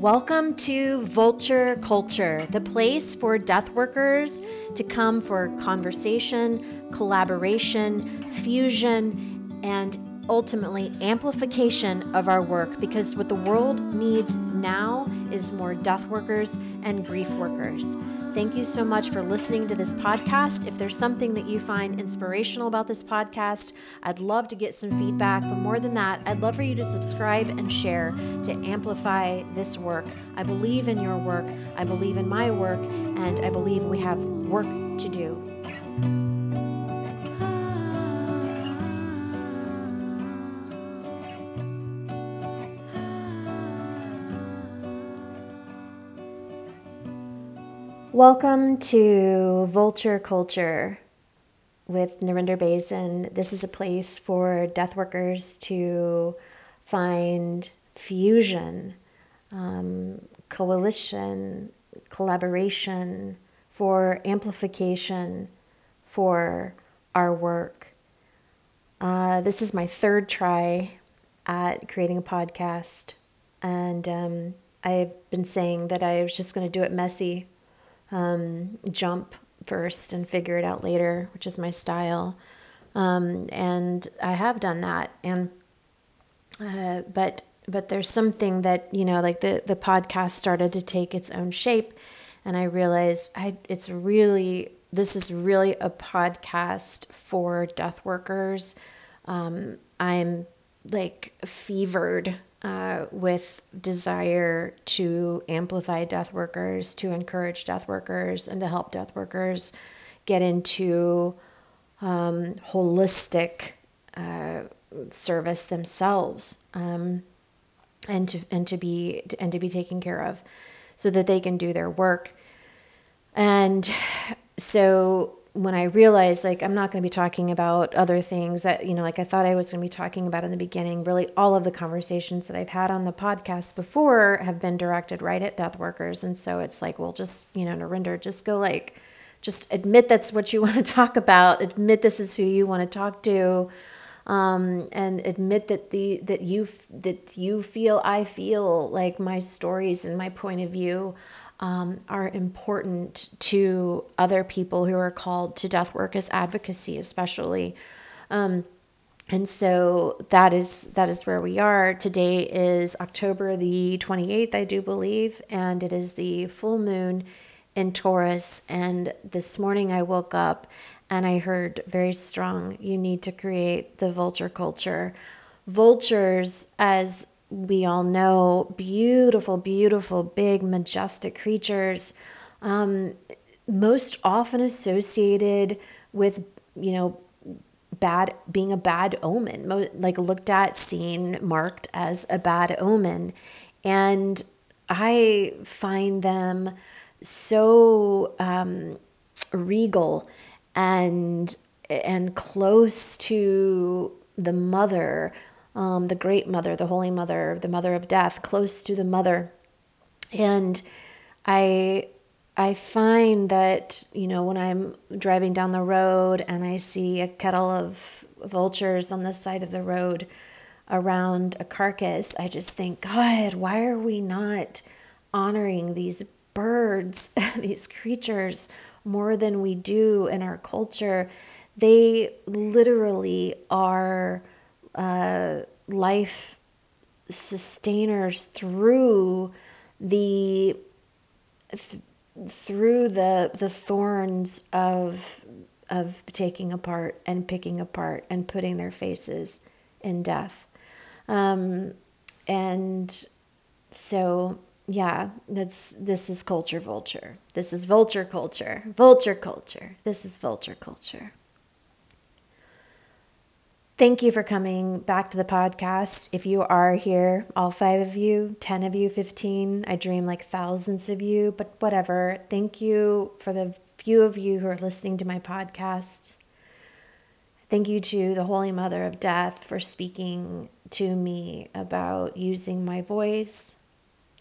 Welcome to Vulture Culture, the place for death workers to come for conversation, collaboration, fusion, and ultimately amplification of our work because what the world needs now is more death workers and grief workers. Thank you so much for listening to this podcast. If there's something that you find inspirational about this podcast, I'd love to get some feedback. But more than that, I'd love for you to subscribe and share to amplify this work. I believe in your work, I believe in my work, and I believe we have work to do. Welcome to Vulture Culture with Narinder Bazin. This is a place for death workers to find fusion, um, coalition, collaboration, for amplification for our work. Uh, this is my third try at creating a podcast, and um, I've been saying that I was just going to do it messy um, jump first and figure it out later, which is my style. Um, and I have done that. And uh, but but there's something that you know, like the the podcast started to take its own shape, and I realized I it's really this is really a podcast for death workers. Um, I'm like fevered uh, with desire to amplify death workers, to encourage death workers, and to help death workers get into um, holistic uh, service themselves, um, and to and to be and to be taken care of, so that they can do their work. And so when I realized like I'm not going to be talking about other things that you know like I thought I was going to be talking about in the beginning really all of the conversations that I've had on the podcast before have been directed right at death workers. And so it's like well just you know Narinder just go like just admit that's what you want to talk about. Admit this is who you want to talk to. Um, and admit that the that you that you feel I feel like my stories and my point of view um, are important to other people who are called to death work as advocacy, especially. Um, and so that is that is where we are. Today is October the 28th, I do believe, and it is the full moon in Taurus. And this morning I woke up and I heard very strong you need to create the vulture culture. Vultures, as we all know beautiful, beautiful, big, majestic creatures, um, most often associated with, you know, bad being a bad omen, like looked at, seen, marked as a bad omen. And I find them so um, regal and and close to the mother um, the great mother, the holy mother, the mother of death, close to the mother. And I I find that, you know, when I'm driving down the road and I see a kettle of vultures on the side of the road around a carcass, I just think, God, why are we not honoring these birds, these creatures, more than we do in our culture? They literally are uh, life sustainers through the th- through the the thorns of of taking apart and picking apart and putting their faces in death. Um, and so yeah that's this is culture vulture. This is vulture culture. Vulture culture. This is vulture culture Thank you for coming back to the podcast. If you are here, all five of you, 10 of you, 15, I dream like thousands of you, but whatever. Thank you for the few of you who are listening to my podcast. Thank you to the Holy Mother of Death for speaking to me about using my voice.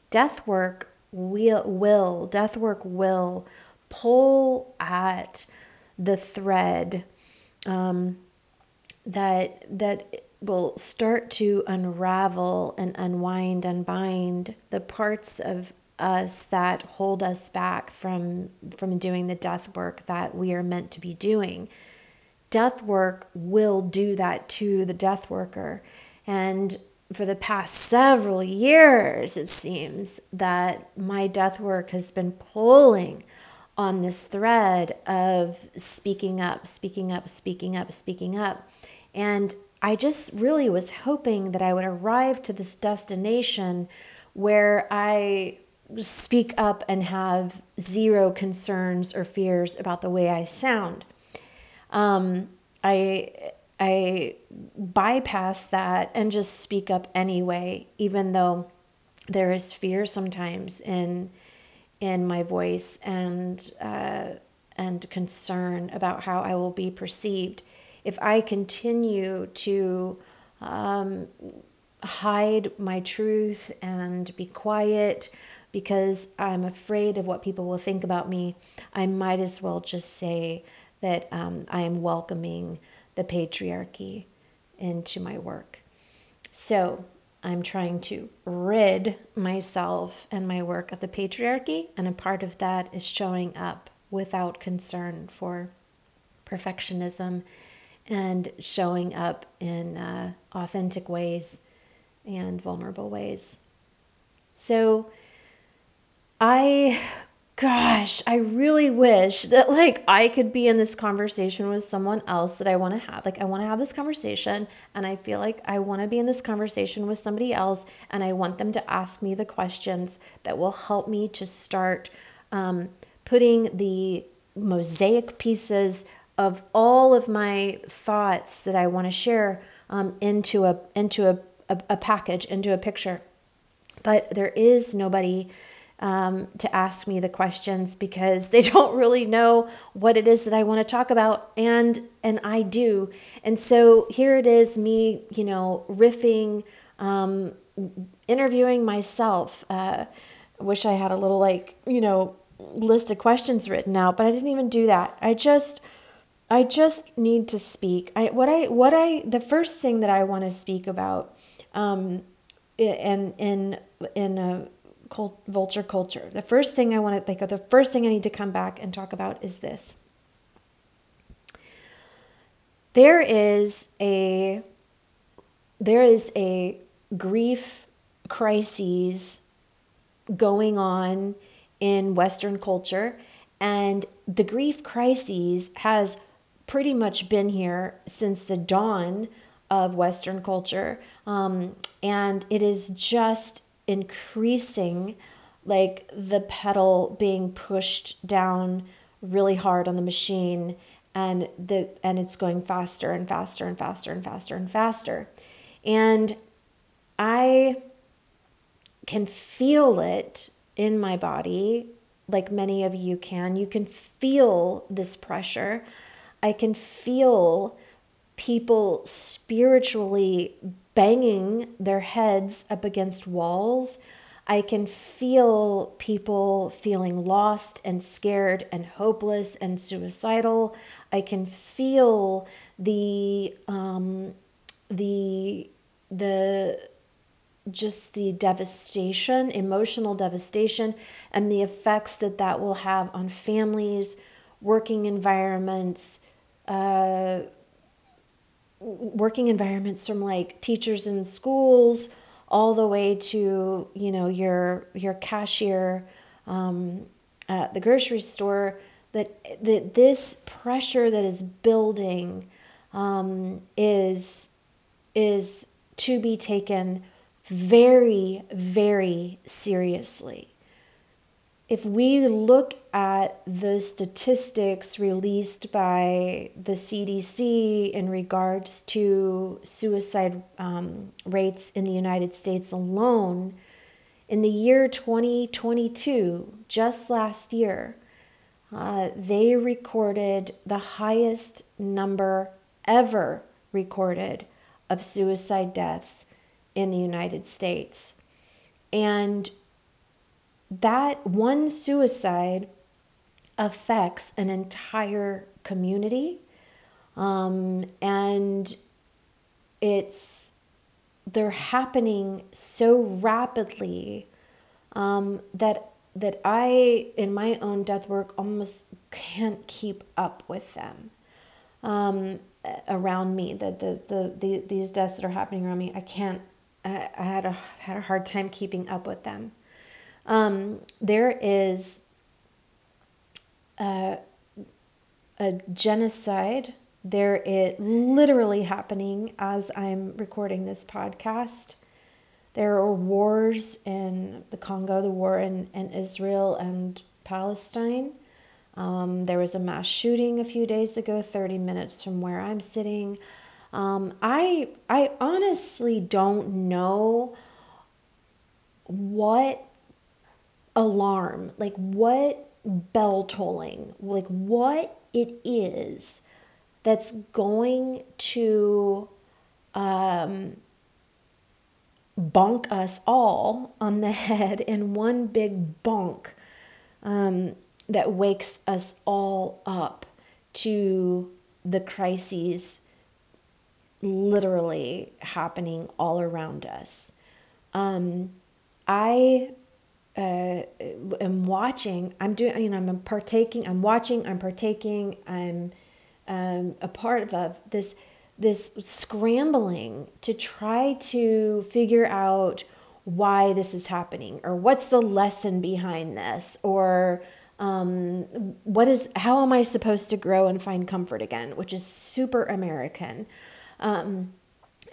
Death work will, will death work will pull at the thread. Um, that that will start to unravel and unwind, unbind the parts of us that hold us back from from doing the death work that we are meant to be doing. Death work will do that to the death worker. And for the past several years, it seems that my death work has been pulling on this thread of speaking up, speaking up, speaking up, speaking up. And I just really was hoping that I would arrive to this destination where I speak up and have zero concerns or fears about the way I sound. Um, I I bypass that and just speak up anyway, even though there is fear sometimes in in my voice and uh, and concern about how I will be perceived. If I continue to um, hide my truth and be quiet because I'm afraid of what people will think about me, I might as well just say that um, I am welcoming the patriarchy into my work. So I'm trying to rid myself and my work of the patriarchy, and a part of that is showing up without concern for perfectionism and showing up in uh, authentic ways and vulnerable ways. So I gosh, I really wish that like I could be in this conversation with someone else that I want to have. Like I want to have this conversation and I feel like I want to be in this conversation with somebody else and I want them to ask me the questions that will help me to start um, putting the mosaic pieces of all of my thoughts that I want to share um, into a into a, a, a package, into a picture. But there is nobody um, to ask me the questions because they don't really know what it is that I want to talk about, and and I do. And so here it is, me, you know, riffing, um, interviewing myself. Uh, wish I had a little like you know list of questions written out, but I didn't even do that. I just I just need to speak. I what I what I the first thing that I want to speak about um in in in a cult, vulture culture. The first thing I want to think of, the first thing I need to come back and talk about is this. There is a there is a grief crises going on in Western culture, and the grief crises has pretty much been here since the dawn of Western culture, um, and it is just increasing like the pedal being pushed down really hard on the machine and the and it's going faster and faster and faster and faster and faster. And i can feel it in my body like many of you can. You can feel this pressure. I can feel people spiritually banging their heads up against walls. I can feel people feeling lost and scared and hopeless and suicidal. I can feel the um, the the just the devastation, emotional devastation, and the effects that that will have on families, working environments, uh, working environments from like teachers in schools all the way to you know your your cashier um, at the grocery store that that this pressure that is building um, is is to be taken very very seriously if we look at the statistics released by the CDC in regards to suicide um, rates in the United States alone, in the year 2022, just last year, uh, they recorded the highest number ever recorded of suicide deaths in the United States. And that one suicide affects an entire community. Um, and it's they're happening so rapidly um, that that I, in my own death work, almost can't keep up with them um, around me. The, the, the, the, these deaths that are happening around me, I can't. I, I had a had a hard time keeping up with them. Um, there is a, a genocide. There is literally happening as I'm recording this podcast. There are wars in the Congo, the war in, in Israel and Palestine. Um, there was a mass shooting a few days ago, 30 minutes from where I'm sitting. Um, I I honestly don't know what alarm, like what bell tolling, like what it is that's going to um, bonk us all on the head in one big bonk um, that wakes us all up to the crises literally happening all around us. Um, I uh, am watching. I'm doing. You know, I'm partaking. I'm watching. I'm partaking. I'm um, a part of this this scrambling to try to figure out why this is happening or what's the lesson behind this or um, what is how am i supposed to grow and find comfort again which is super american um,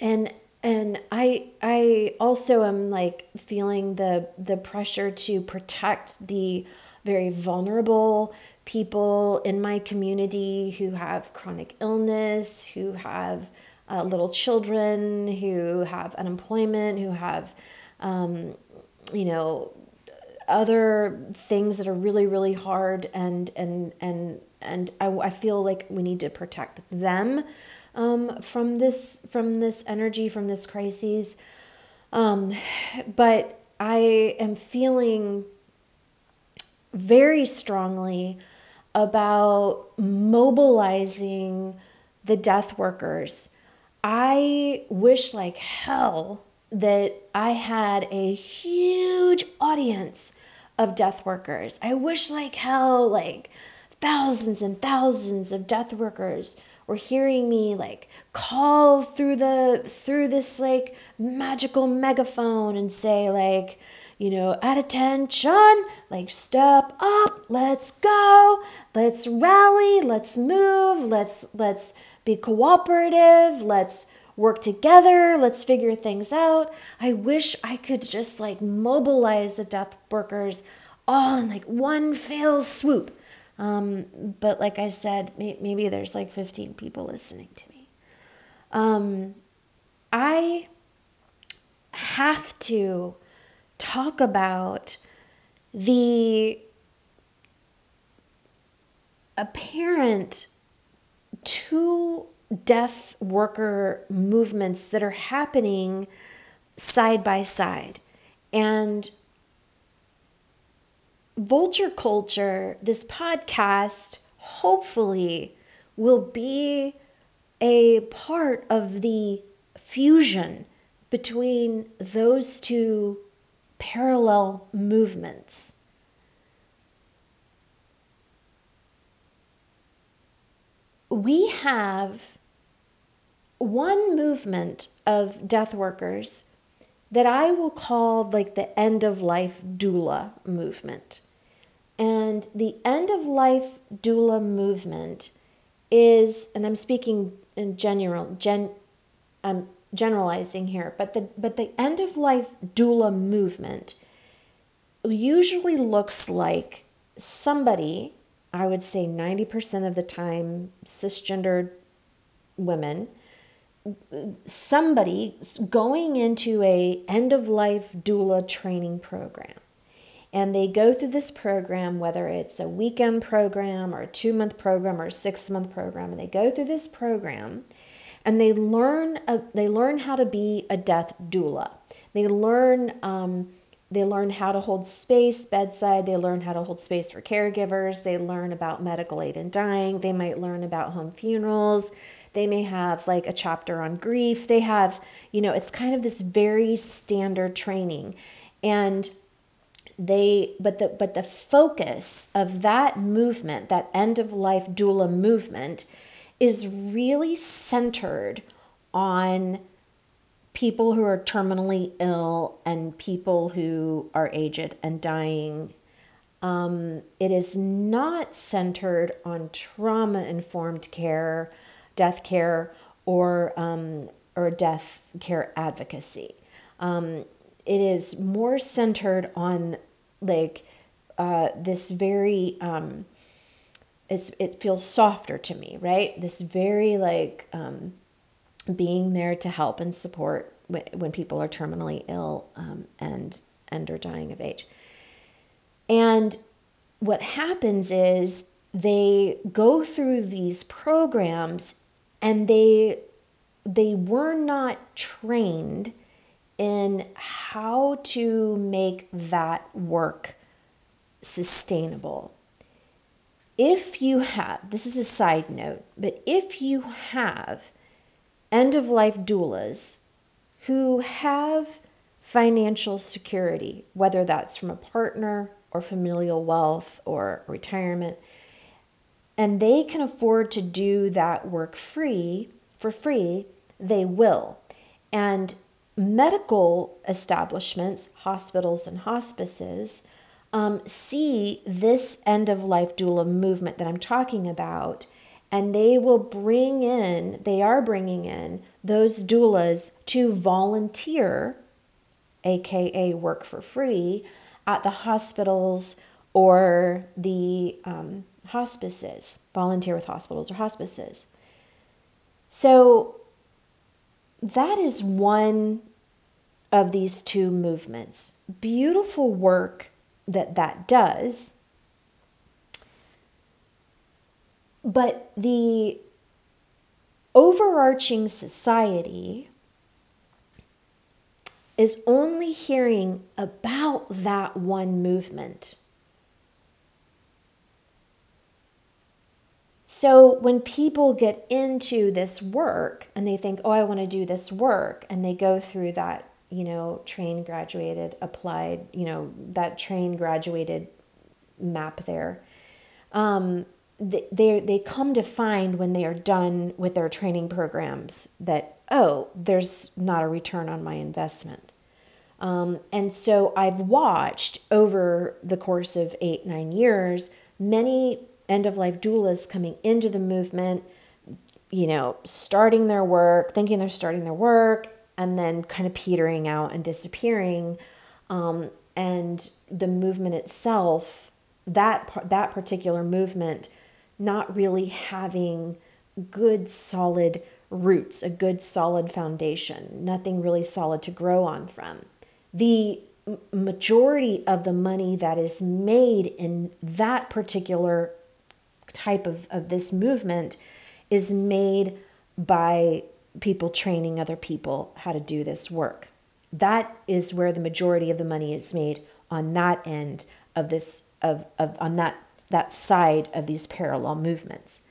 and and i i also am like feeling the the pressure to protect the very vulnerable people in my community who have chronic illness, who have uh, little children, who have unemployment, who have, um, you know, other things that are really, really hard, and and and and I, I feel like we need to protect them um, from this from this energy, from this crisis. Um, but I am feeling very strongly about mobilizing the death workers. I wish like hell that I had a huge audience of death workers. I wish like hell like thousands and thousands of death workers were hearing me like call through the through this like magical megaphone and say like you know, at attention, like step up, let's go, let's rally, let's move, let's let's be cooperative, let's work together, let's figure things out. I wish I could just like mobilize the death workers all in like one fell swoop. Um, but like I said, may- maybe there's like 15 people listening to me. Um, I have to talk about the apparent two death worker movements that are happening side by side. And Vulture Culture, this podcast, hopefully will be a part of the fusion between those two parallel movements. We have one movement of death workers that I will call like the end of life doula movement. And the end of life doula movement is, and I'm speaking in general, gen, um, generalizing here, but the but the end of life doula movement usually looks like somebody, I would say 90% of the time cisgendered women, somebody going into a end of life doula training program. And they go through this program, whether it's a weekend program or a two month program or a six month program, and they go through this program and they learn uh, they learn how to be a death doula. They learn um, they learn how to hold space bedside. They learn how to hold space for caregivers. They learn about medical aid in dying. They might learn about home funerals. They may have like a chapter on grief. They have, you know, it's kind of this very standard training. And they but the but the focus of that movement, that end of life doula movement is really centered on people who are terminally ill and people who are aged and dying. Um, it is not centered on trauma informed care, death care, or, um, or death care advocacy. Um, it is more centered on like uh, this very um, it's it feels softer to me right this very like um, being there to help and support when when people are terminally ill um, and and are dying of age. And what happens is they go through these programs and they they were not trained in how to make that work sustainable. If you have, this is a side note, but if you have end of life doulas who have financial security, whether that's from a partner or familial wealth or retirement, and they can afford to do that work free for free, they will. And medical establishments, hospitals, and hospices um, see this end of life doula movement that I'm talking about and they will bring in, they are bringing in those doulas to volunteer, aka work for free, at the hospitals or the um, hospices, volunteer with hospitals or hospices. So that is one of these two movements. Beautiful work that that does But the overarching society is only hearing about that one movement. So when people get into this work and they think, oh, I want to do this work, and they go through that, you know, train graduated, applied, you know, that train graduated map there, um, they they come to find when they are done with their training programs that oh there's not a return on my investment. Um, and so i've watched over the course of eight nine years many end of life doulas coming into the movement you know starting their work thinking they're starting their work and then kind of petering out and disappearing um, and the movement itself that that particular movement not really having good, solid roots, a good, solid foundation, nothing really solid to grow on from. The majority of the money that is made in that particular type of, of this movement is made by people training other people how to do this work. That is where the majority of the money is made on that end of this of, of on that that side of these parallel movements.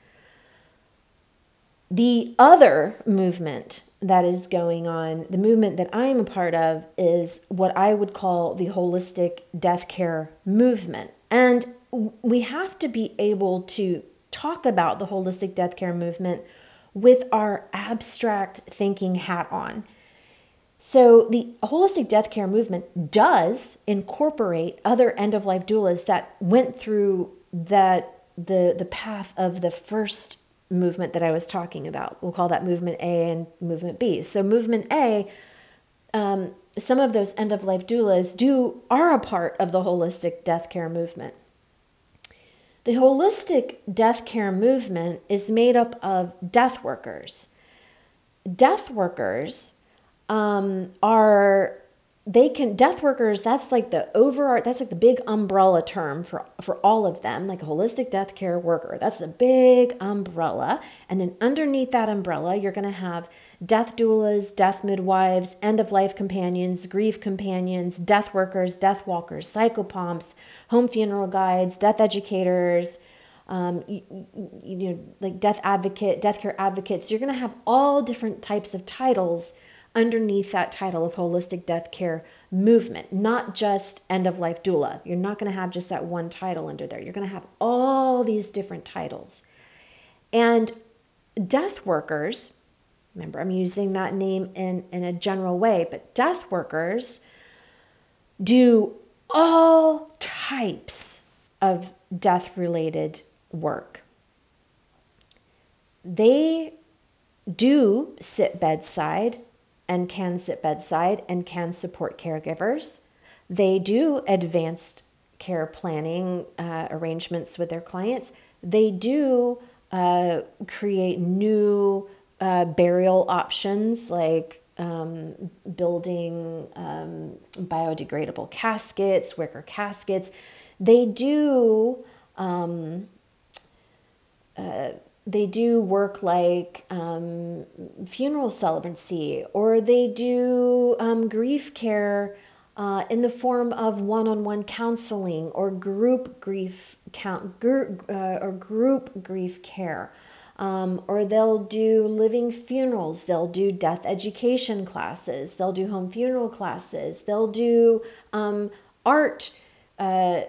The other movement that is going on, the movement that I am a part of, is what I would call the holistic death care movement. And we have to be able to talk about the holistic death care movement with our abstract thinking hat on. So, the holistic death care movement does incorporate other end of life doulas that went through that the the path of the first movement that I was talking about. We'll call that movement A and movement B. So movement A, um, some of those end of life doulas do are a part of the holistic death care movement. The holistic death care movement is made up of death workers. Death workers um, are they can death workers that's like the over that's like the big umbrella term for for all of them like a holistic death care worker that's the big umbrella and then underneath that umbrella you're going to have death doulas death midwives end of life companions grief companions death workers death walkers psychopomps home funeral guides death educators um, you, you know, like death advocate, death care advocates. You're going to have all different types of titles underneath that title of holistic death care movement, not just end of life doula. You're not going to have just that one title under there. You're going to have all these different titles. And death workers, remember, I'm using that name in, in a general way, but death workers do all types of death related work. They do sit bedside and can sit bedside and can support caregivers. They do advanced care planning uh, arrangements with their clients. They do uh, create new uh, burial options like um, building um, biodegradable caskets, wicker caskets. They do um, uh, they do work like um, funeral celebrancy, or they do um, grief care uh, in the form of one-on-one counseling or group grief count group, uh, or group grief care. Um, or they'll do living funerals, they'll do death education classes, they'll do home funeral classes, they'll do um, art uh,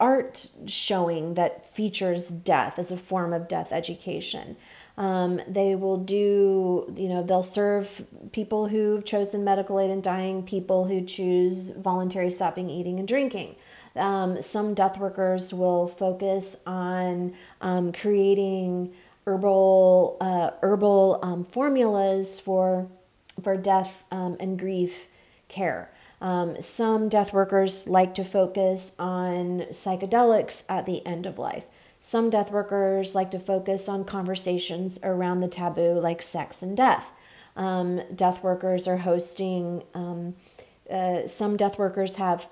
art showing that features death as a form of death education. Um, they will do, you know, they'll serve people who've chosen medical aid in dying, people who choose voluntary stopping eating and drinking. Um, some death workers will focus on um, creating herbal uh, herbal um, formulas for for death um, and grief care. Um, some death workers like to focus on psychedelics at the end of life. Some death workers like to focus on conversations around the taboo, like sex and death. Um, death workers are hosting, um, uh, some death workers have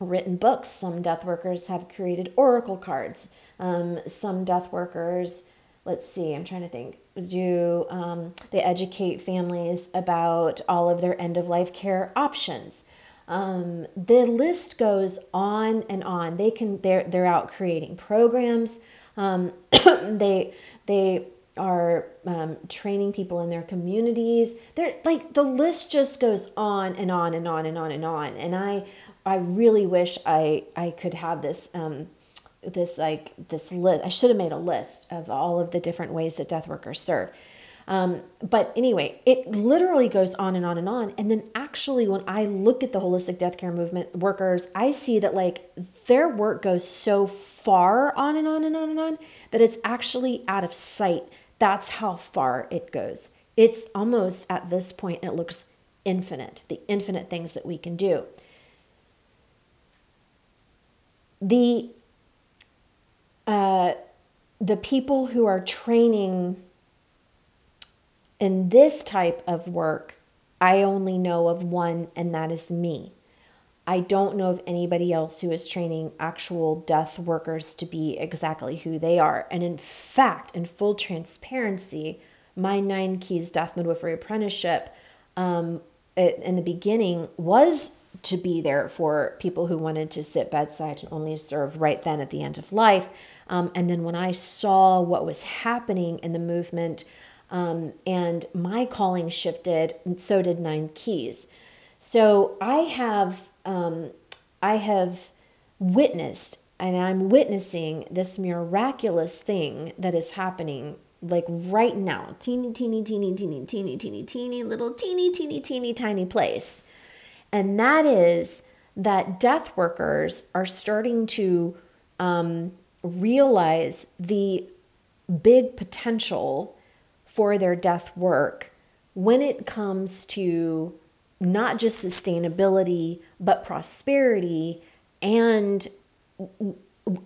written books, some death workers have created oracle cards, um, some death workers, let's see, I'm trying to think, do um, they educate families about all of their end of life care options? Um, the list goes on and on. They can they're they're out creating programs. Um, they they are um, training people in their communities. They're like the list just goes on and on and on and on and on. And I I really wish I I could have this um, this like this list. I should have made a list of all of the different ways that death workers serve. Um, but anyway, it literally goes on and on and on. And then actually, when I look at the holistic death care movement workers, I see that like their work goes so far on and on and on and on that it's actually out of sight. That's how far it goes. It's almost at this point, it looks infinite, the infinite things that we can do. The uh, the people who are training in this type of work, I only know of one, and that is me. I don't know of anybody else who is training actual death workers to be exactly who they are. And in fact, in full transparency, my Nine Keys Death Midwifery Apprenticeship um, in the beginning was to be there for people who wanted to sit bedside and only serve right then at the end of life. Um, and then when I saw what was happening in the movement, um, and my calling shifted, and so did Nine Keys. So I have um, I have witnessed and I'm witnessing this miraculous thing that is happening like right now. Teeny, teeny, teeny, teeny, teeny, teeny, teeny, little teeny, teeny, teeny, tiny place. And that is that death workers are starting to um, realize the big potential for their death work when it comes to not just sustainability, but prosperity, and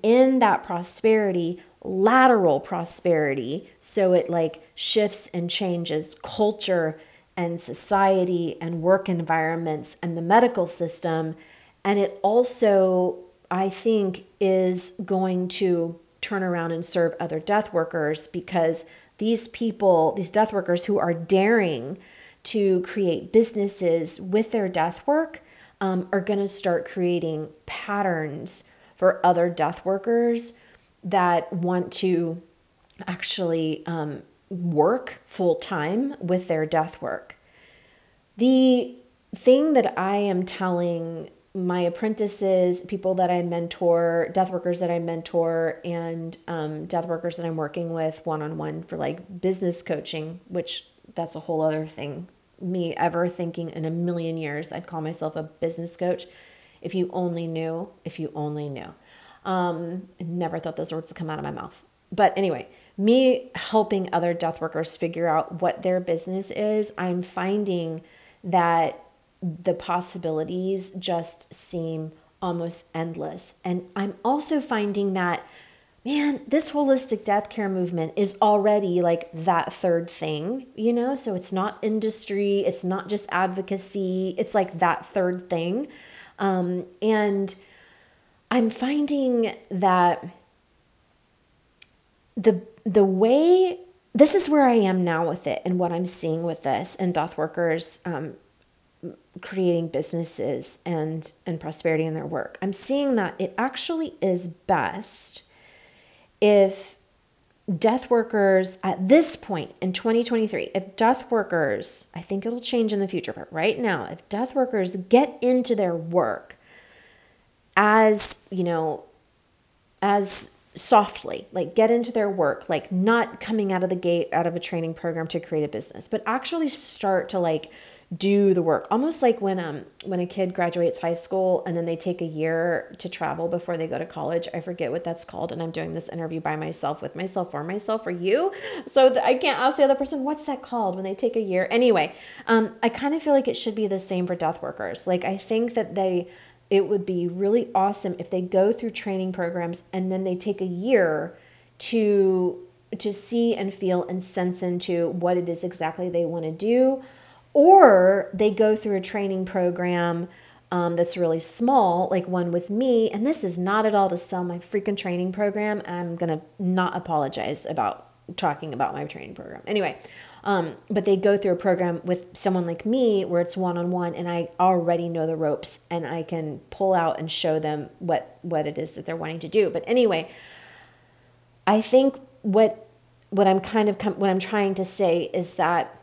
in that prosperity, lateral prosperity. So it like shifts and changes culture and society and work environments and the medical system. And it also, I think, is going to turn around and serve other death workers because these people, these death workers who are daring to create businesses with their death work, um, are going to start creating patterns for other death workers that want to actually um, work full time with their death work. The thing that I am telling my apprentices, people that I mentor, death workers that I mentor, and um, death workers that I'm working with one on one for like business coaching, which that's a whole other thing. Me ever thinking in a million years I'd call myself a business coach. If you only knew, if you only knew. Um, never thought those words would come out of my mouth. But anyway, me helping other death workers figure out what their business is, I'm finding that the possibilities just seem almost endless. And I'm also finding that, man, this holistic death care movement is already like that third thing, you know? So it's not industry, it's not just advocacy, it's like that third thing. Um, and I'm finding that the the way this is where I am now with it and what I'm seeing with this and death workers um, creating businesses and and prosperity in their work. I'm seeing that it actually is best if death workers at this point in 2023, if death workers, I think it'll change in the future, but right now, if death workers get into their work as, you know, as softly, like get into their work, like not coming out of the gate out of a training program to create a business, but actually start to like do the work. Almost like when um when a kid graduates high school and then they take a year to travel before they go to college. I forget what that's called and i'm doing this interview by myself with myself for myself for you. So th- i can't ask the other person what's that called? when they take a year. Anyway um i kind of feel like it should be the same for death workers. Like i think that they it would be really awesome if they go through training programs and then they take a year to to see and feel and sense into what it is exactly they want to do or they go through a training program um, that's really small, like one with me. And this is not at all to sell my freaking training program. I'm going to not apologize about talking about my training program. Anyway, um, but they go through a program with someone like me where it's one on one, and I already know the ropes and I can pull out and show them what what it is that they're wanting to do. But anyway, I think what what I'm kind of what I'm trying to say is that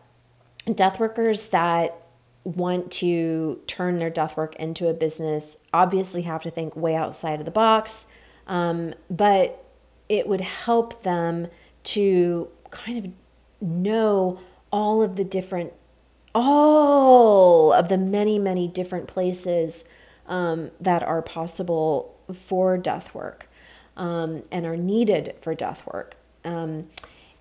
death workers that want to turn their death work into a business obviously have to think way outside of the box, um, but it would help them to kind of know all of the different, all of the many, many different places um, that are possible for death work um, and are needed for death work.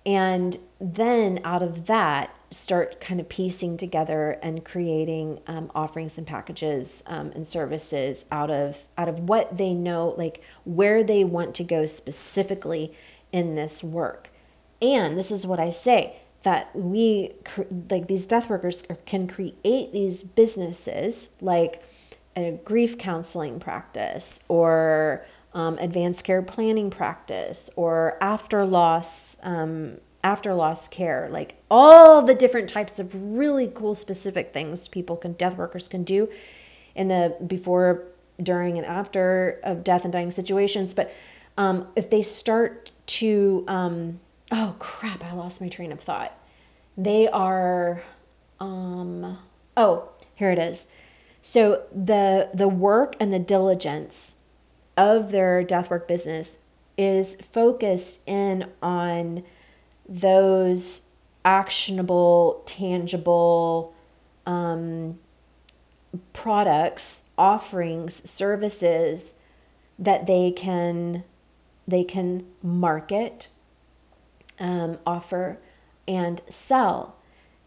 And then out of that, start kind of piecing together and creating um, offerings and packages um, and services out of out of what they know like where they want to go specifically in this work. And this is what i say that we like these death workers can create these businesses like a grief counseling practice or um, advanced care planning practice or after loss um, after loss care, like all the different types of really cool specific things people can death workers can do in the before, during, and after of death and dying situations. But um, if they start to um, oh crap, I lost my train of thought. They are um, oh here it is. So the the work and the diligence of their death work business is focused in on those actionable, tangible um, products, offerings, services that they can they can market, um, offer, and sell.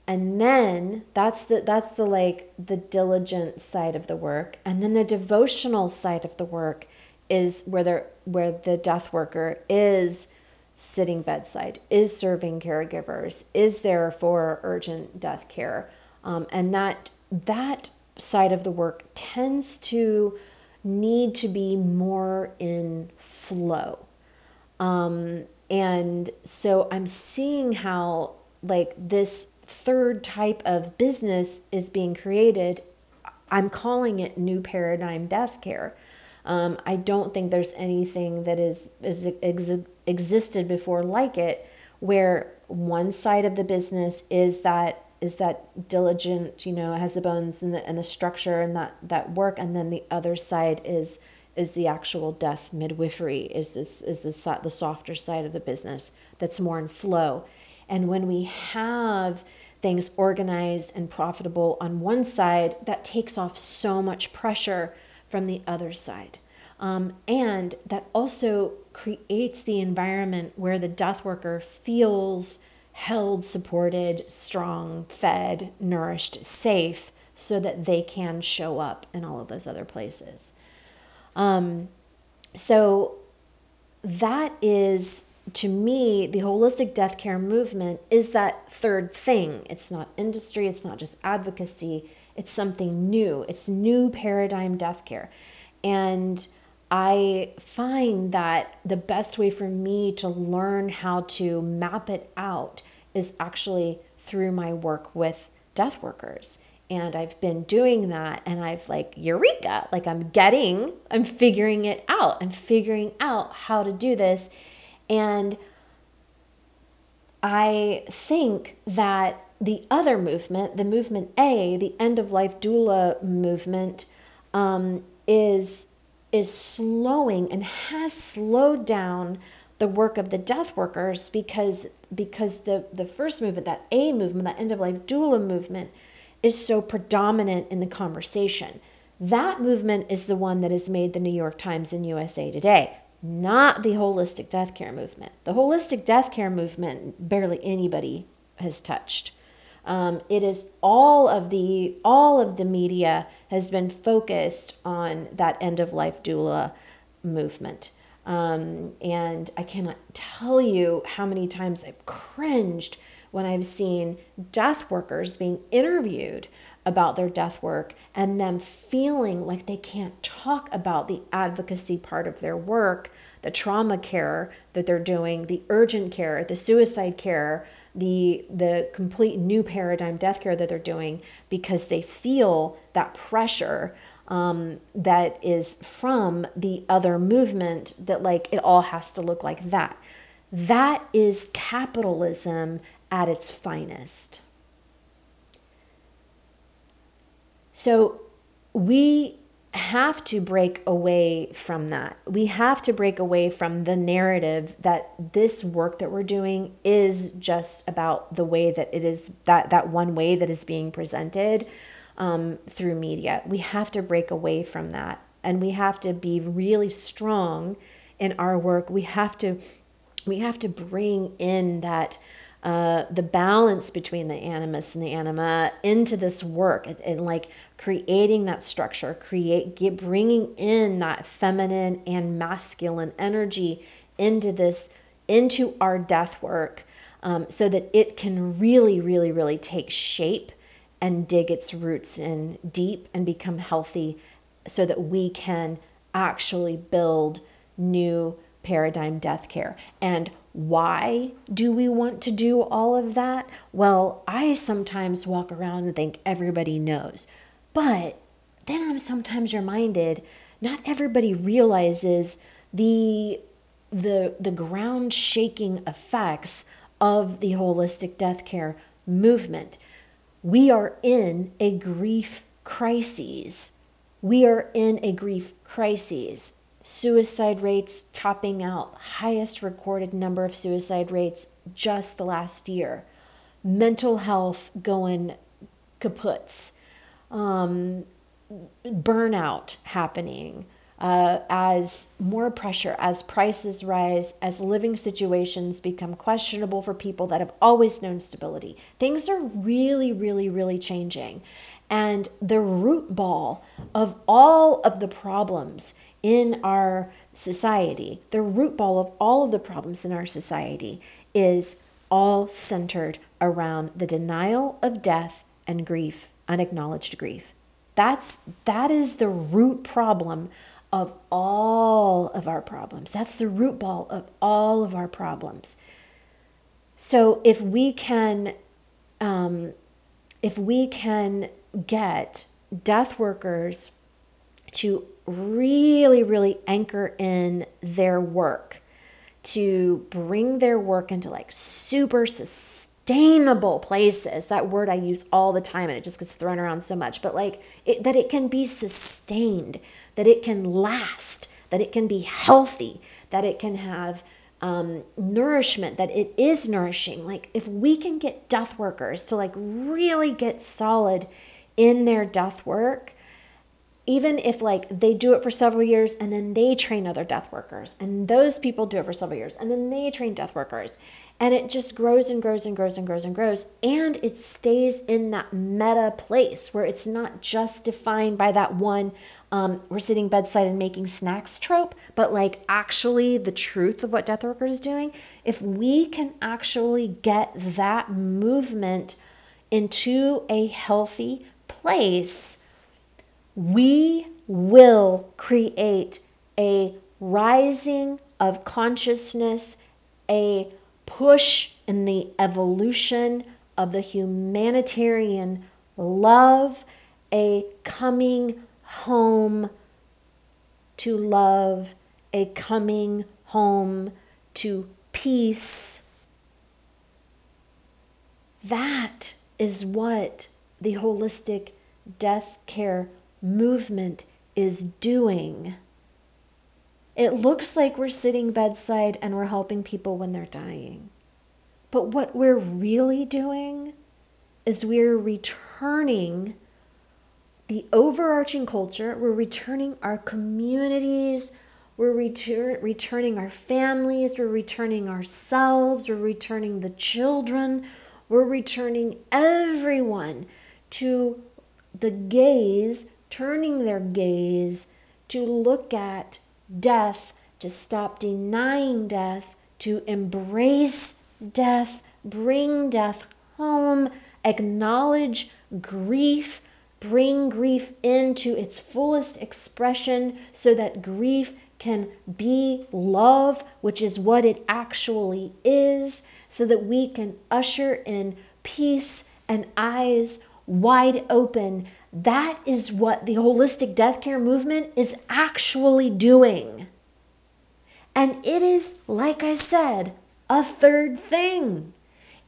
And then that's the that's the like the diligent side of the work, and then the devotional side of the work is where they where the death worker is sitting bedside, is serving caregivers, is there for urgent death care. Um, and that that side of the work tends to need to be more in flow. Um, and so I'm seeing how like this third type of business is being created. I'm calling it new paradigm death care Um, I don't think there's anything that is, is ex- existed before like it, where one side of the business is that is that diligent, you know, has the bones and the and the structure and that that work, and then the other side is is the actual death midwifery is this is the the softer side of the business that's more in flow. And when we have things organized and profitable on one side that takes off so much pressure from the other side. Um, and that also creates the environment where the death worker feels held supported strong fed nourished safe so that they can show up in all of those other places. Um, so that is to me the holistic death care movement is that third thing. It's not industry it's not just advocacy it's something new. It's new paradigm death care. And i find that the best way for me to learn how to map it out is actually through my work with death workers. And I've been doing that and I've like eureka! Like I'm getting I'm figuring it out. I'm figuring out how to do this. And I think that the other movement the movement A the end of life doula movement um, is is slowing and has slowed down the work of the death workers because because the the first movement that A movement that end of life doula movement is so predominant in the conversation. That movement is the one that has made the New York Times and USA Today, not the holistic death care movement. The holistic death care movement, barely anybody has touched. Um, it is all of the all of the media has been focused on that end of life doula movement. Um, and I cannot tell you how many times I've cringed when I've seen death workers being interviewed about their death work and them feeling like they can't talk about the advocacy part of their work, the trauma care that they're doing, the urgent care, the suicide care, the the complete new paradigm death care that they're doing because they feel that pressure um, that is from the other movement that like it all has to look like that. That is capitalism at its finest. So we have to break away from that. We have to break away from the narrative that this work that we're doing is just about the way that it is that that one way that is being presented um, through media. We have to break away from that, and we have to be really strong in our work. We have to we have to bring in that uh, the balance between the animus and the anima into this work and, and like creating that structure create get, bringing in that feminine and masculine energy into this into our death work um, so that it can really really really take shape and dig its roots in deep and become healthy so that we can actually build new paradigm death care. And why do we want to do all of that? Well, I sometimes walk around and think everybody knows. But then I'm sometimes reminded not everybody realizes the the the ground shaking effects of the holistic death care movement. We are in a grief crisis. We are in a grief crisis suicide rates topping out, highest recorded number of suicide rates just last year, mental health going kaputs, um, burnout happening. Uh, as more pressure, as prices rise, as living situations become questionable for people that have always known stability. Things are really, really, really changing. And the root ball of all of the problems in our society, the root ball of all of the problems in our society is all centered around the denial of death and grief, unacknowledged grief. That's that is the root problem of all of our problems. That's the root ball of all of our problems. So if we can um, if we can get death workers to really, really anchor in their work to bring their work into like super sustainable places. That word I use all the time and it just gets thrown around so much, but like it, that it can be sustained, that it can last, that it can be healthy, that it can have um, nourishment, that it is nourishing. Like if we can get death workers to like really get solid in their death work, even if like they do it for several years and then they train other death workers and those people do it for several years and then they train death workers. And it just grows and grows and grows and grows and grows. And it stays in that meta place where it's not just defined by that one um, we're sitting bedside and making snacks trope but like actually the truth of what death workers is doing. If we can actually get that movement into a healthy place we will create a rising of consciousness, a push in the evolution of the humanitarian love, a coming home to love, a coming home to peace. That is what the holistic death care movement is doing. It looks like we're sitting bedside and we're helping people when they're dying. But what we're really doing is we're returning the overarching culture, we're returning our communities, we're retur- returning our families, we're returning ourselves, we're returning the children, we're returning everyone to the gaze turning their gaze to look at death, to stop denying death, to embrace death, bring death home, acknowledge grief, bring grief into its fullest expression so that grief can be love, which is what it actually is, so that we can usher in peace and eyes wide open that is what the holistic death care movement is actually doing. And it is, like I said, a third thing.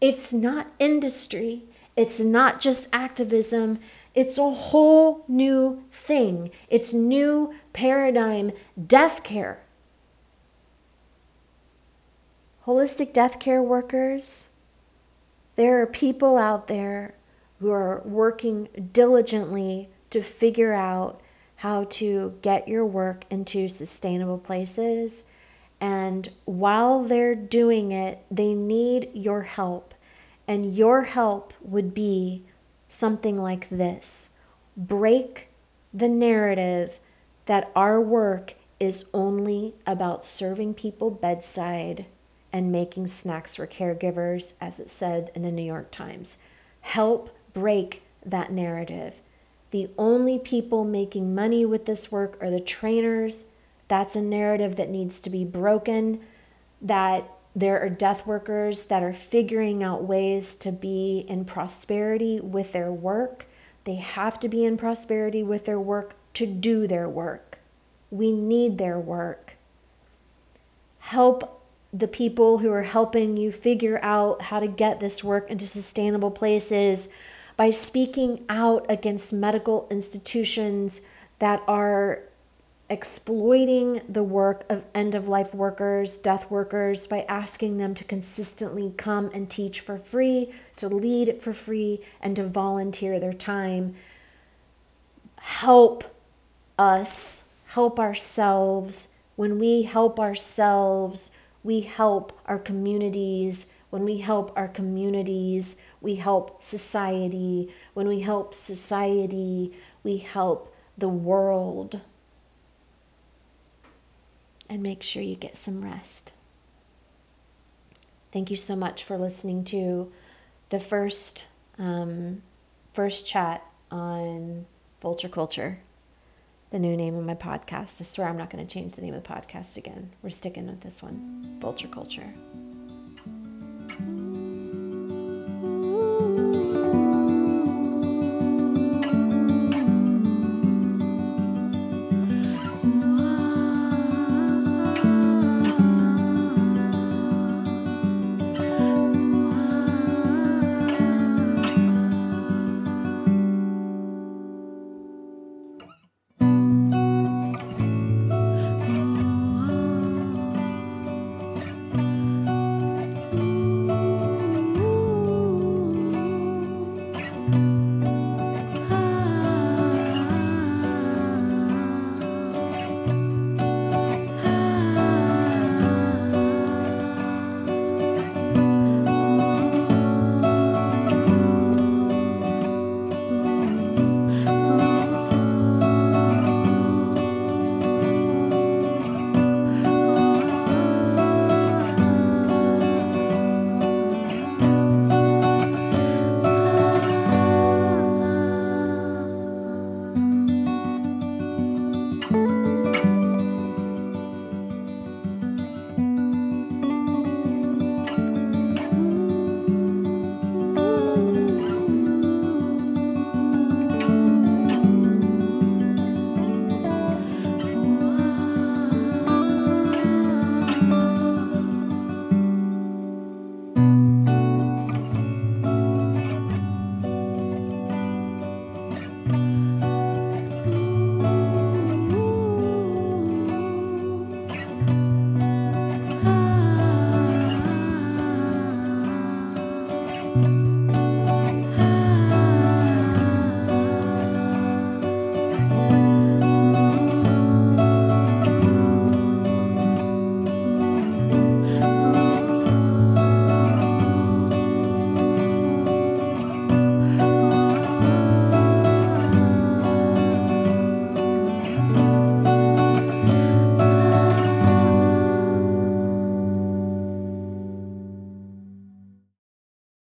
It's not industry, it's not just activism, it's a whole new thing. It's new paradigm death care. Holistic death care workers, there are people out there who are working diligently to figure out how to get your work into sustainable places. And while they're doing it, they need your help. And your help would be something like this break the narrative that our work is only about serving people bedside and making snacks for caregivers, as it said in the New York Times. Help break that narrative. The only people making money with this work are the trainers. That's a narrative that needs to be broken. That there are death workers that are figuring out ways to be in prosperity with their work. They have to be in prosperity with their work to do their work. We need their work. Help the people who are helping you figure out how to get this work into sustainable places by speaking out against medical institutions that are exploiting the work of end of life workers, death workers, by asking them to consistently come and teach for free, to lead for free, and to volunteer their time. Help us, help ourselves. When we help ourselves, we help our communities. When we help our communities, we help society. When we help society, we help the world. And make sure you get some rest. Thank you so much for listening to the first um, first chat on vulture culture, the new name of my podcast. I swear I'm not going to change the name of the podcast again. We're sticking with this one, vulture culture.